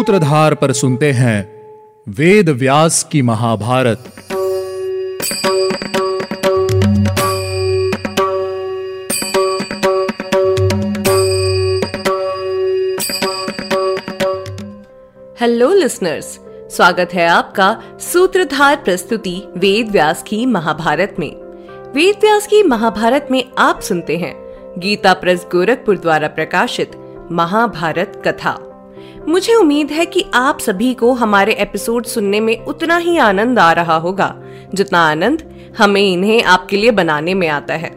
सूत्रधार पर सुनते हैं वेद व्यास की महाभारत। हेलो लिसनर्स स्वागत है आपका सूत्रधार प्रस्तुति वेद व्यास की महाभारत में। वेद व्यास की महाभारत में आप सुनते हैं गीता प्रेस गोरखपुर द्वारा प्रकाशित महाभारत कथा। मुझे उम्मीद है कि आप सभी को हमारे एपिसोड सुनने में उतना ही आनंद आ रहा होगा, जितना आनंद हमें इन्हें आपके लिए बनाने में आता है।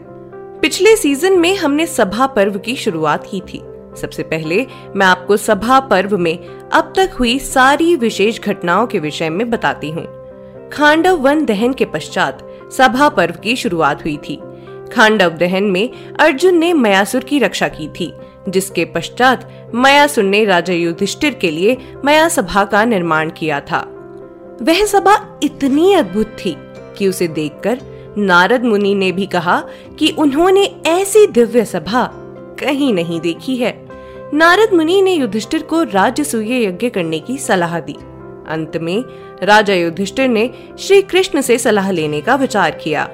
पिछले सीज़न में हमने सभा पर्व की शुरुआत की थी। सबसे पहले मैं आपको सभा पर्व में अब तक हुई सारी विशेष घटनाओं के विषय में बताती हूँ। खांडव वन दहन के पश्चात सभा पर्व की शुरुआत हुई थी। खांडव दहन में अर्जुन ने मयासुर की रक्षा की थी। जिसके पश्चात मयासुर ने राजा युधिष्ठिर के लिए मया सभा का निर्माण किया था। वह सभा इतनी अद्भुत थी कि उसे देखकर नारद मुनि ने भी कहा कि उन्होंने ऐसी दिव्य सभा कहीं नहीं देखी है। नारद मुनि ने युधिष्ठिर को राज्य सूय यज्ञ करने की सलाह दी। अंत में राजा युधिष्ठिर ने श्री कृष्ण से सलाह लेने का विचार किया,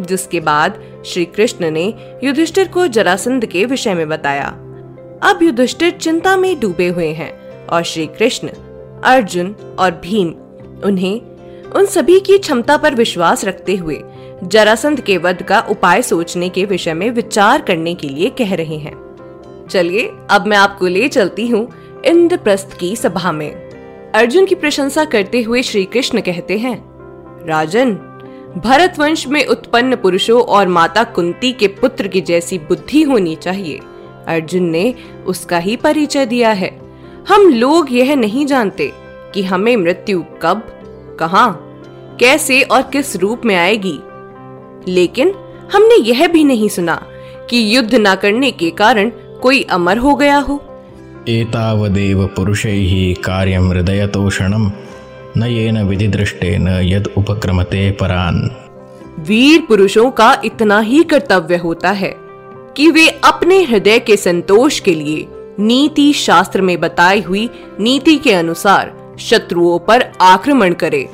जिसके बाद श्री कृष्ण ने युधिष्ठिर को जरासंध के विषय में बताया। अब युधिष्ठिर चिंता में डूबे हुए हैं और श्री कृष्ण अर्जुन और भीम उन्हें, उन सभी की क्षमता पर विश्वास रखते हुए, जरासंध के वध का उपाय सोचने के विषय में विचार करने के लिए कह रहे हैं। चलिए, अब मैं आपको ले चलती हूँ इंद्रप्रस्थ की सभा में। अर्जुन की प्रशंसा करते हुए श्री कृष्ण कहते हैं, राजन भरत वंश में उत्पन्न पुरुषों और माता कुंती के पुत्र की जैसी बुद्धि होनी चाहिए। अर्जुन ने उसका ही परिचय दिया है। हम लोग यह नहीं जानते कि हमें मृत्यु कब कहा कैसे और किस रूप में आएगी। लेकिन हमने यह भी नहीं सुना कि युद्ध न करने के कारण कोई अमर हो गया हो। एतावदेव पुरुषैः कार्यं हृदयतोषणं न येन विधिदृष्टेन यद उपक्रमते परान। वीर पुरुषों का इतना ही कर्तव्य होता है। कि वे अपने हृदय के संतोष के लिए नीति शास्त्र में बताई हुई नीति के अनुसार शत्रुओं पर आक्रमण करें।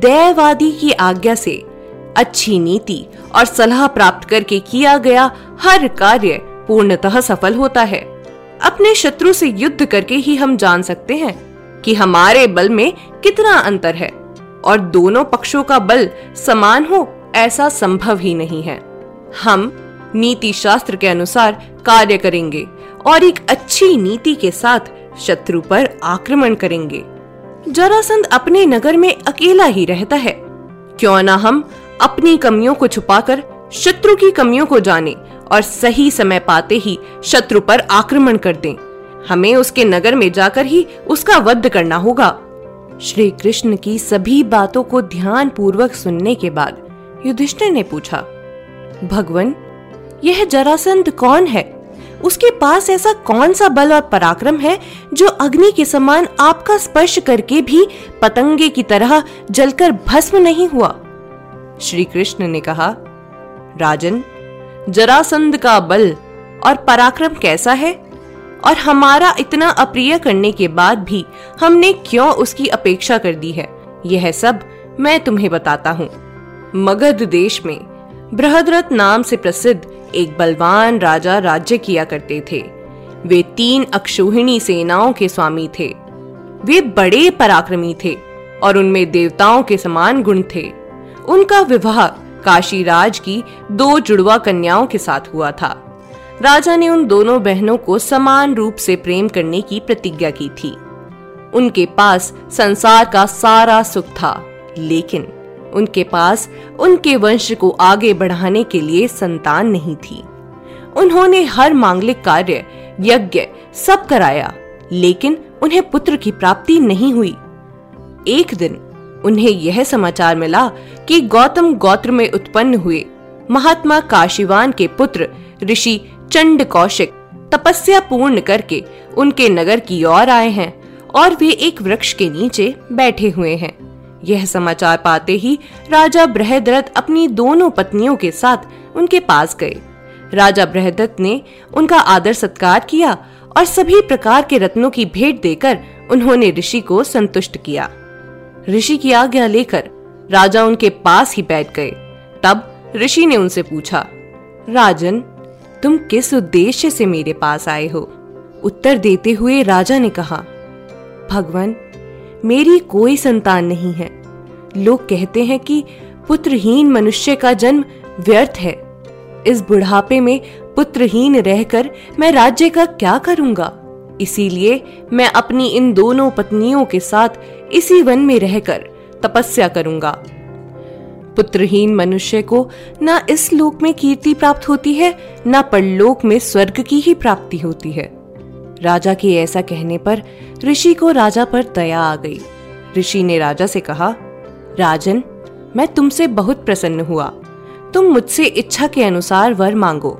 दैवादी की आज्ञा से अच्छी नीति और सलाह प्राप्त करके किया गया हर कार्य पूर्णतः सफल होता है अपने शत्रु से युद्ध करके ही हम जान सकते हैं कि हमारे बल में कितना अंतर है और दोनों पक्षों का बल समान हो ऐसा संभव ही नहीं है हम नीति शास्त्र के अनुसार कार्य करेंगे और एक अच्छी नीति के साथ शत्रु पर आक्रमण करेंगे। जरासंध अपने नगर में अकेला ही रहता है। क्यों ना हम अपनी कमियों को छुपाकर शत्रु की कमियों को जाने और सही समय पाते ही शत्रु पर आक्रमण कर दें। हमें उसके नगर में जाकर ही उसका वध करना होगा। श्री कृष्ण की सभी बातों को ध्यान पूर्वक सुनने के बाद युधिष्ठिर ने पूछा, भगवान यह जरासंध कौन है? उसके पास ऐसा कौन सा बल और पराक्रम है, जो अग्नि के समान आपका स्पर्श करके भी पतंगे की तरह जलकर भस्म नहीं हुआ? श्री कृष्ण ने कहा, राजन, जरासंध का बल और पराक्रम कैसा है? और हमारा इतना अप्रिय करने के बाद भी हमने क्यों उसकी अपेक्षा कर दी है? यह सब मैं तुम्हें बताता हूँ। मगध देश में बृहदरथ नाम से प्रसिद्ध एक बलवान राजा राज्य किया करते थे। वे तीन अक्षोहिणी सेनाओं के स्वामी थे। वे बड़े पराक्रमी थे और उनमें देवताओं के समान गुण थे। उनका विवाह काशीराज की दो जुड़वा कन्याओं के साथ हुआ था। राजा ने उन दोनों बहनों को समान रूप से प्रेम करने की प्रतिज्ञा की थी। उनके पास संसार का सारा सुख था, लेकिन उनके पास उनके वंश को आगे बढ़ाने के लिए संतान नहीं थी। उन्होंने हर मांगलिक कार्य, यज्ञ सब कराया, लेकिन उन्हें पुत्र की प्राप्ति नहीं हुई। एक दिन उन्हें यह समाचार मिला कि गौतम गोत्र में उत्पन्न हुए महात्मा काशीवान के पुत्र ऋषि चंड कौशिक तपस्या पूर्ण करके उनके नगर की ओर आए हैं और वे एक वृक्ष के नीचे बैठे हुए हैं। यह समाचार पाते ही राजा बृहदरथ अपनी दोनों पत्नियों के साथ उनके पास गए। राजा बृहदत्त ने उनका आदर सत्कार किया और सभी प्रकार के रत्नों की भेंट देकर उन्होंने ऋषि को संतुष्ट किया। ऋषि की आज्ञा लेकर राजा उनके पास ही बैठ गए। तब ऋषि ने उनसे पूछा, राजन, तुम किस उद्देश्य से मेरे पास आए हो? उत्तर देते हुए राजा ने कहा, भगवान मेरी कोई संतान नहीं है। लोग कहते हैं कि पुत्रहीन मनुष्य का जन्म व्यर्थ है। इस बुढ़ापे में पुत्रहीन रहकर मैं राज्य का क्या करूँगा? इसीलिए मैं अपनी इन दोनों पत्नियों के साथ इसी वन में रहकर तपस्या करूँगा। पुत्रहीन मनुष्य को न इस लोक में कीर्ति प्राप्त होती है, न परलोक में स्वर्ग की ही प्राप्ति होती है। राजा के ऐसा कहने पर ऋषि को राजा पर दया आ गई। ऋषि ने राजा से कहा, राजन, मैं तुमसे बहुत प्रसन्न हुआ। तुम मुझसे इच्छा के अनुसार वर मांगो।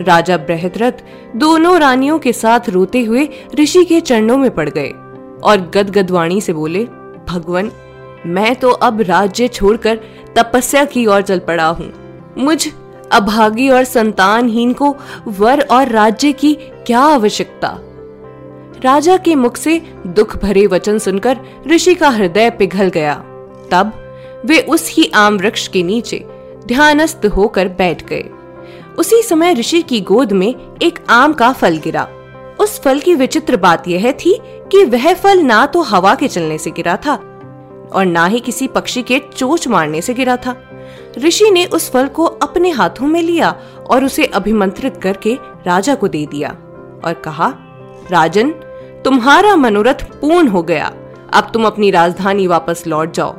राजा बृहद्रथ दोनों रानियों के साथ रोते हुए ऋषि के चरणों में पड़ गए और गदगद वाणी से बोले, भगवान, मैं तो अब राज्य छोड़कर तपस्या की ओर चल पड़ा हूँ। मुझ, अभागी और संतानहीन को वर और राज्य की क्या आवश्यकता? राजा के मुख से दुख भरे वचन सुनकर ऋषि का हृदय पिघल गया। तब वे उस ही आम वृक्ष के नीचे ध्यानस्थ होकर बैठ गए। उसी समय ऋषि की गोद में एक आम का फल गिरा। उस फल की विचित्र बात यह थी कि वह फल ना तो हवा के चलने से गिरा था और ना ही किसी पक्षी के चोच मारने से गिरा था। ऋषि ने उस फल को अपने हाथों में लिया और उसे अभिमंत्रित करके राजा को दे दिया। और कहा, राजन, तुम्हारा मनोरथ पूर्ण हो गया। अब तुम अपनी राजधानी वापस लौट जाओ।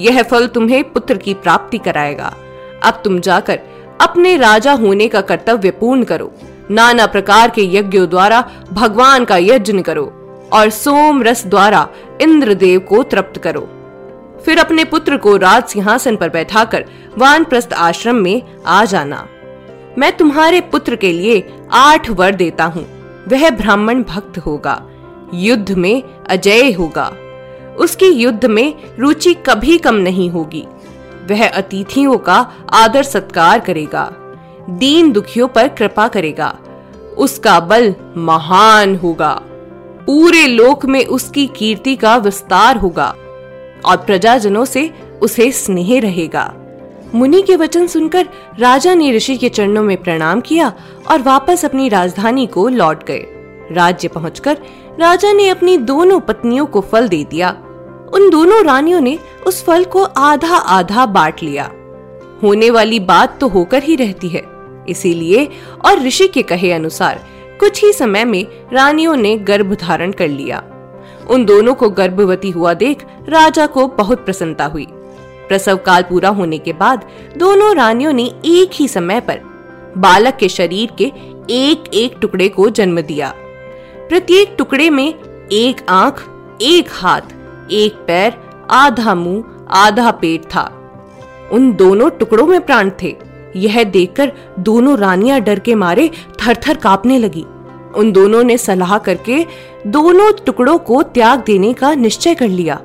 यह फल तुम्हें पुत्र की प्राप्ति कराएगा। अब तुम जाकर अपने राजा होने का कर्तव्य पूर्ण करो। नाना प्रकार के यज्ञों द्वारा भगवान का यज्ञ करो और सोम रस द्वारा इंद्रदेव को तृप्त करो। फिर अपने पुत्र को राज सिंहासन पर बैठाकर वानप्रस्थ आश्रम में आ जाना। मैं तुम्हारे पुत्र के लिए आठ वर देता हूँ। वह ब्राह्मण भक्त होगा। युद्ध में अजय होगा। उसकी युद्ध में रुचि कभी कम नहीं होगी। वह अतिथियों का आदर सत्कार करेगा। दीन दुखियों पर कृपा करेगा। उसका बल महान होगा। पूरे लोक में उसकी कीर्ति का विस्तार होगा और प्रजाजनों से उसे स्नेह रहेगा। मुनि के वचन सुनकर राजा ने ऋषि के चरणों में प्रणाम किया और वापस अपनी राजधानी को लौट गए। राज्य पहुंचकर राजा ने अपनी दोनों पत्नियों को फल दे दिया। उन दोनों रानियों ने उस फल को आधा आधा बांट लिया। होने वाली बात तो होकर ही रहती है। इसीलिए और ऋषि के कहे अनुसार कुछ ही समय में रानियों ने गर्भ धारण कर लिया। उन दोनों को गर्भवती हुआ देख राजा को बहुत प्रसन्नता हुई। प्रसव काल पूरा होने के बाद दोनों रानियों ने एक ही समय पर बालक के शरीर के एक एक टुकड़े को जन्म दिया। प्रत्येक टुकड़े में एक आँख, एक हाथ, एक पैर, आधा मुँह, आधा पेट था। उन दोनों टुकड़ों में प्राण थे। यह देखकर दोनों रानियाँ डर के मारे थर थर कांपने लगी। उन दोनों ने सलाह करके दोनों टुकड़ों को त्याग देने का निश्चय कर लिया।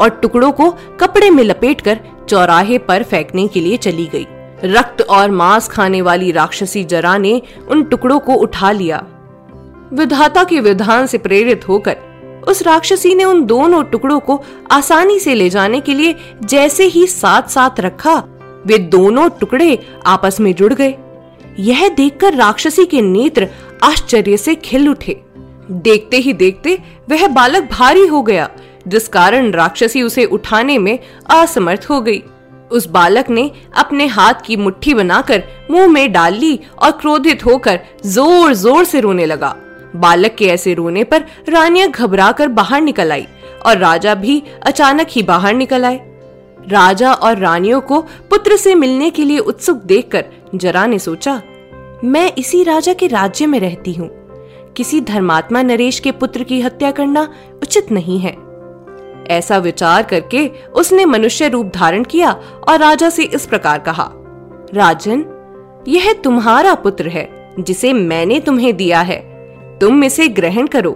और टुकड़ों को कपड़े में लपेटकर चौराहे पर फेंकने के लिए चली गई। रक्त और मांस खाने वाली राक्षसी जरा ने उन टुकड़ों को उठा लिया। विधाता के विधान से प्रेरित होकर उस राक्षसी ने उन दोनों टुकड़ों को आसानी से ले जाने के लिए जैसे ही साथ साथ रखा, वे दोनों टुकड़े आपस में जुड़ गए। यह देखकर राक्षसी के नेत्र आश्चर्य से खिल उठे। देखते ही देखते वह बालक भारी हो गया। जिस कारण राक्षसी उसे उठाने में असमर्थ हो गई। उस बालक ने अपने हाथ की मुट्ठी बनाकर मुँह में डाल ली और क्रोधित होकर ज़ोर ज़ोर से रोने लगा। बालक के ऐसे रोने पर रानिया घबरा कर बाहर निकल आई और राजा भी अचानक ही बाहर निकल आए। राजा और रानियों को पुत्र से मिलने के लिए उत्सुक देखकर जरा ने सोचा, मैं इसी राजा के राज्य में रहती हूँ। किसी धर्मात्मा नरेश के पुत्र की हत्या करना उचित नहीं है। ऐसा विचार करके उसने मनुष्य रूप धारण किया और राजा से इस प्रकार कहा, राजन, यह तुम्हारा पुत्र है, जिसे मैंने तुम्हें दिया है। तुम इसे ग्रहण करो।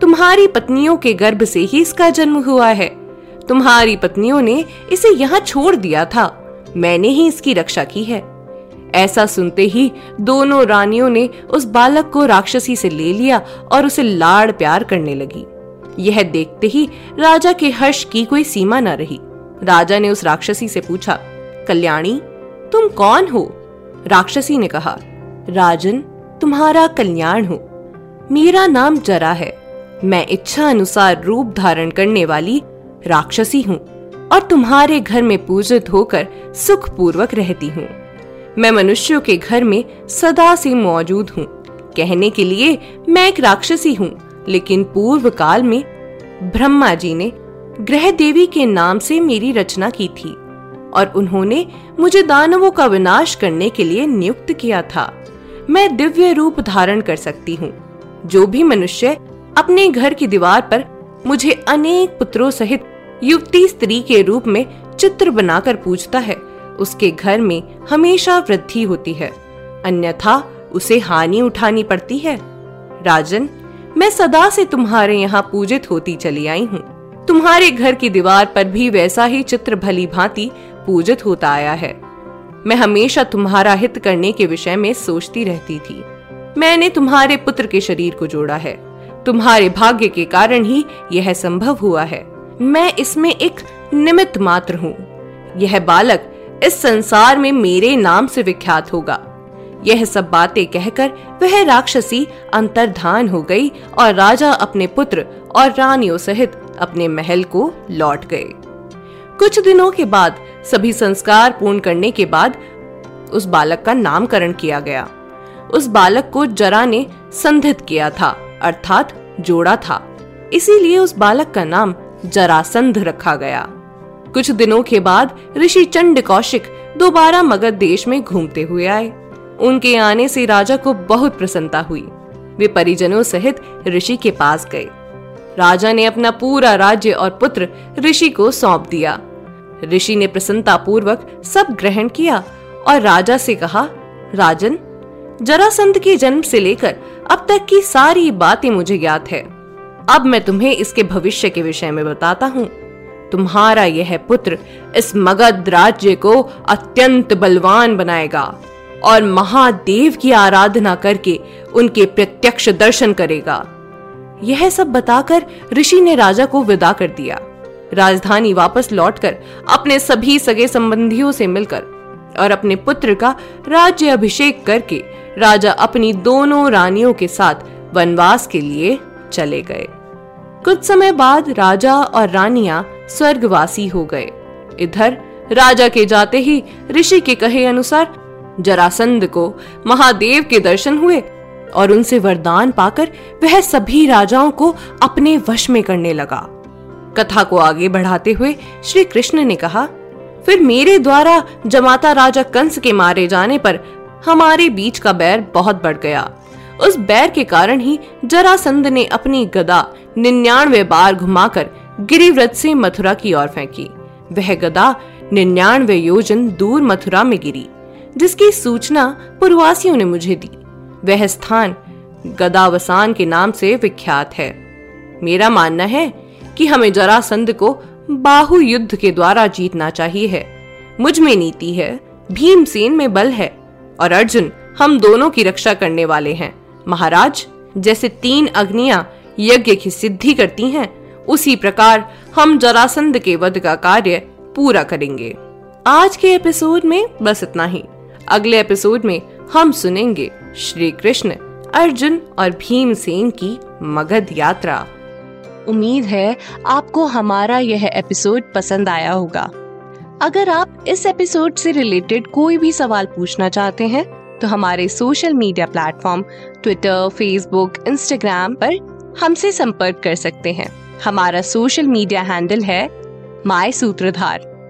तुम्हारी पत्नियों के गर्भ से ही इसका जन्म हुआ है। तुम्हारी पत्नियों ने इसे यहाँ छोड़ दिया था। मैंने ही इसकी रक्षा की है। ऐसा सुनते ही दोनों रानियों ने उस बालक को राक्षसी से ले लिया और उसे लाड़ प्यार करने लगी। यह देखते ही राजा के हर्ष की कोई सीमा न रही। राजा ने उस राक्षसी से पूछा, कल्याणी, तुम कौन हो? राक्षसी ने कहा, राजन, तुम्हारा कल्याण हो। मेरा नाम जरा है। मैं इच्छा अनुसार रूप धारण करने वाली राक्षसी हूँ और तुम्हारे घर में पूजित होकर सुख पूर्वक रहती हूँ। मैं मनुष्यों के घर में सदा से मौजूद हूँ। कहने के लिए मैं एक राक्षसी हूँ। लेकिन पूर्व काल में ब्रह्मा जी ने ग्रह देवी के नाम से मेरी रचना की थी और उन्होंने मुझे दानवों का विनाश करने के लिए नियुक्त किया था। मैं दिव्य रूप धारण कर सकती हूँ। जो भी मनुष्य अपने घर की दीवार पर मुझे अनेक पुत्रों सहित युवती स्त्री के रूप में चित्र बनाकर पूछता है, उसके घर में हमेशा वृद्धि होती है। अन्यथा उसे हानि उठानी पड़ती है। राजन मैं सदा से तुम्हारे यहाँ पूजित होती चली आई हूँ। तुम्हारे घर की दीवार पर भी वैसा ही चित्र भली भांति पूजित होता आया है। मैं हमेशा तुम्हारा हित करने के विषय में सोचती रहती थी। मैंने तुम्हारे पुत्र के शरीर को जोड़ा है। तुम्हारे भाग्य के कारण ही यह संभव हुआ है। मैं इसमें एक निमित्त मात्र हूँ। यह बालक इस संसार में मेरे नाम से विख्यात होगा। यह सब बातें कहकर वह राक्षसी अंतर्धान हो गई और राजा अपने पुत्र और रानियों सहित अपने महल को लौट गए। कुछ दिनों के बाद, सभी संस्कार पूर्ण करने के बाद उस बालक का नामकरण किया गया। उस बालक को जरा ने संधित किया था, अर्थात जोड़ा था। इसीलिए उस बालक का नाम जरासंध रखा गया। कुछ दिनों के बाद ऋषि चंड कौशिक दोबारा मगध देश में घूमते हुए आए। उनके आने से राजा को बहुत प्रसन्नता हुई। वे परिजनों सहित ऋषि के पास गए। राजा ने अपना पूरा राज्य और पुत्र ऋषि को सौंप दिया। ऋषि ने प्रसन्नता पूर्वक सब ग्रहण किया और राजा से कहा, राजन, जरासंध के जन्म से लेकर अब तक की सारी बातें मुझे ज्ञात है। अब मैं तुम्हें इसके भविष्य के विषय में बताता हूँ। तुम्हारा यह पुत्र इस मगध राज्य को अत्यंत बलवान बनाएगा। और महादेव की आराधना करके उनके प्रत्यक्ष दर्शन करेगा। यह सब बताकर ऋषि ने राजा को विदा कर दिया। राजधानी वापस लौटकर अपने सभी सगे संबंधियों से मिलकर और अपने पुत्र का राज्य अभिषेक करके राजा अपनी दोनों रानियों के साथ वनवास के लिए चले गए। कुछ समय बाद राजा और रानियाँ स्वर्गवासी हो गए। इधर राजा के जाते ही ऋषि के कहे अनुसार जरासंध को महादेव के दर्शन हुए और उनसे वरदान पाकर वह सभी राजाओं को अपने वश में करने लगा। कथा को आगे बढ़ाते हुए श्री कृष्ण ने कहा, फिर मेरे द्वारा जमाता राजा कंस के मारे जाने पर हमारे बीच का बैर बहुत बढ़ गया। उस बैर के कारण ही जरासंध ने अपनी गदा निन्यानवे बार घुमाकर गिरिव्रत से मथुरा की ओर फेंकी। वह गदा निन्यानवे योजन दूर मथुरा में गिरी। जिसकी सूचना पूर्वासियों ने मुझे दी। वह स्थान गदावसान के नाम से विख्यात है। मेरा मानना है कि हमें जरासंध को बाहु युद्ध के द्वारा जीतना चाहिए है। मुझमें नीति है भीमसेन में बल है, और अर्जुन हम दोनों की रक्षा करने वाले हैं। महाराज, जैसे तीन अग्नियाँ यज्ञ की सिद्धि करती हैं, उसी प्रकार हम जरासंध के वध का कार्य पूरा करेंगे। आज के एपिसोड में बस इतना ही। अगले एपिसोड में हम सुनेंगे श्री कृष्ण, अर्जुन और भीमसेन की मगध यात्रा। उम्मीद है आपको हमारा यह एपिसोड पसंद आया होगा। अगर आप इस एपिसोड से रिलेटेड कोई भी सवाल पूछना चाहते हैं तो हमारे social media platform Twitter, Facebook, Instagram पर हमसे संपर्क कर सकते हैं। हमारा सोशल मीडिया हैंडल है माई सूत्रधार।